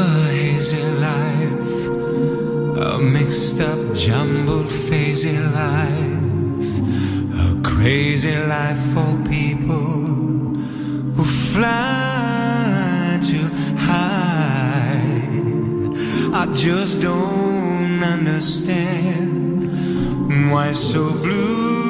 a hazy life, a mixed up, jumbled, hazy life, a crazy life for people who fly too high. I just don't understand why so blue.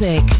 Music.